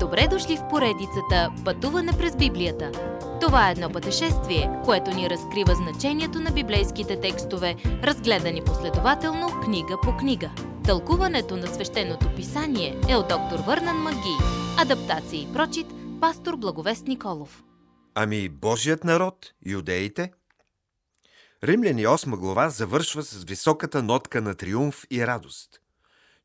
Добре дошли в поредицата Пътуване през Библията. Това е едно пътешествие, което ни разкрива значението на библейските текстове, разгледани последователно книга по книга. Тълкуването на свещеното писание е от доктор Върнан Маги. Адаптация и прочит, пастор Благовест Николов. Ами Божият народ, юдеите? Римляни 8 глава завършва с високата нотка на триумф и радост.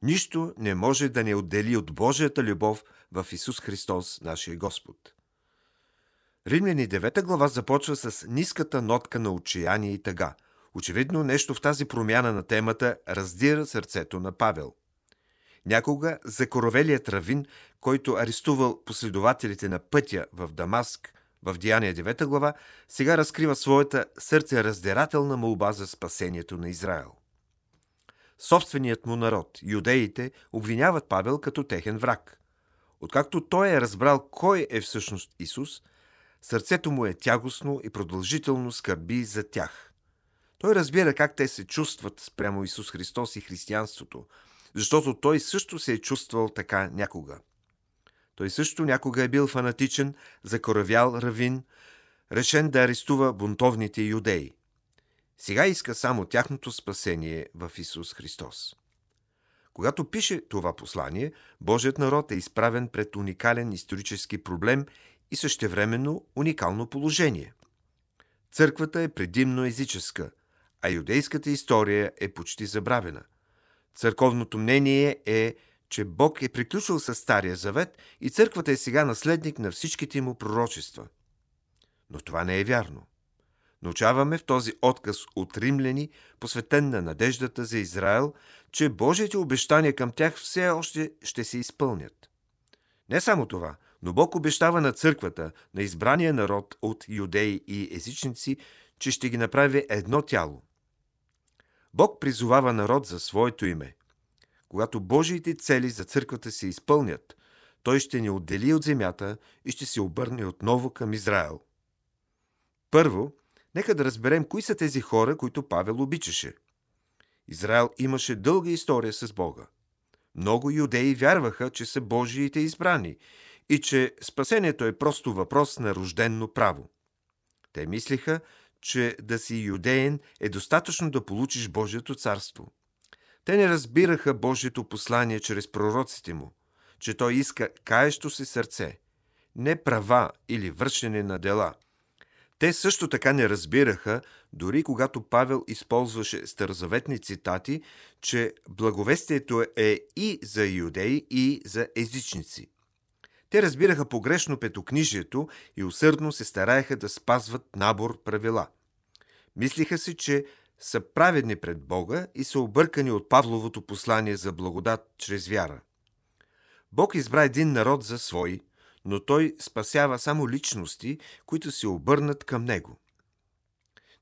Нищо не може да не отдели от Божията любов в Исус Христос, нашия Господ. Римляни 9 глава започва с ниската нотка на отчаяние и тъга. Очевидно нещо в тази промяна на темата раздира сърцето на Павел. Някога закоровелият равин, който арестувал последователите на пътя в Дамаск в Деяния 9 глава, сега разкрива своята сърцераздирателна молба за спасението на Израел. Собственият му народ, юдеите, обвиняват Павел като техен враг. Откакто той е разбрал кой е всъщност Исус, сърцето му е тягостно и продължително скърби за тях. Той разбира как те се чувстват спрямо Исус Христос и християнството, защото той също се е чувствал така някога. Той също някога е бил фанатичен, закоравял равин, решен да арестува бунтовните юдеи. Сега иска само тяхното спасение в Исус Христос. Когато пише това послание, Божият народ е изправен пред уникален исторически проблем и същевременно уникално положение. Църквата е предимно езическа, а юдейската история е почти забравена. Църковното мнение е, че Бог е приключил с Стария завет и църквата е сега наследник на всичките му пророчества. Но това не е вярно. Научаваме в този отказ от римляни, посветен на надеждата за Израел, че Божиите обещания към тях все още ще се изпълнят. Не само това, но Бог обещава на църквата, на избрания народ от юдеи и езичници, че ще ги направи едно тяло. Бог призовава народ за своето име. Когато Божиите цели за църквата се изпълнят, той ще ни отдели от земята и ще се обърне отново към Израел. Първо, Нека да разберем кои са тези хора, които Павел обичаше. Израел имаше дълга история с Бога. Много юдеи вярваха, че са Божиите избрани и че спасението е просто въпрос на рожденно право. Те мислиха, че да си юдеен е достатъчно да получиш Божието царство. Те не разбираха Божието послание чрез пророците му, че той иска каещо се сърце, не права или вършене на дела – те също така не разбираха, дори когато Павел използваше старозаветни цитати, че благовестието е и за юдеи, и за езичници. Те разбираха погрешно петокнижието и усърдно се стараеха да спазват набор правила. Мислиха си, че са праведни пред Бога и са объркани от Павловото послание за благодат чрез вяра. Бог избра един народ за свой – но той спасява само личности, които се обърнат към него.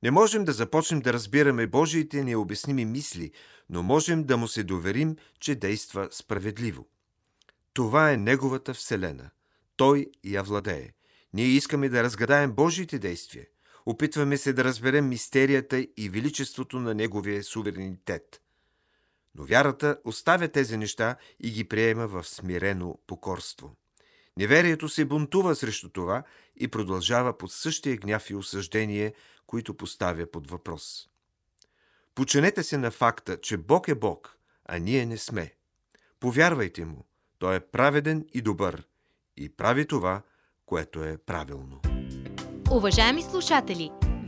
Не можем да започнем да разбираме Божиите необясними мисли, но можем да му се доверим, че действа справедливо. Това е Неговата Вселена. Той я владее. Ние искаме да разгадаем Божиите действия. Опитваме се да разберем мистерията и величеството на Неговия суверенитет. Но вярата оставя тези неща и ги приема в смирено покорство. Неверието се бунтува срещу това и продължава под същия гняв и осъждение, които поставя под въпрос. Починете се на факта, че Бог е Бог, а ние не сме. Повярвайте му, Той е праведен и добър и прави това, което е правилно. Уважаеми слушатели!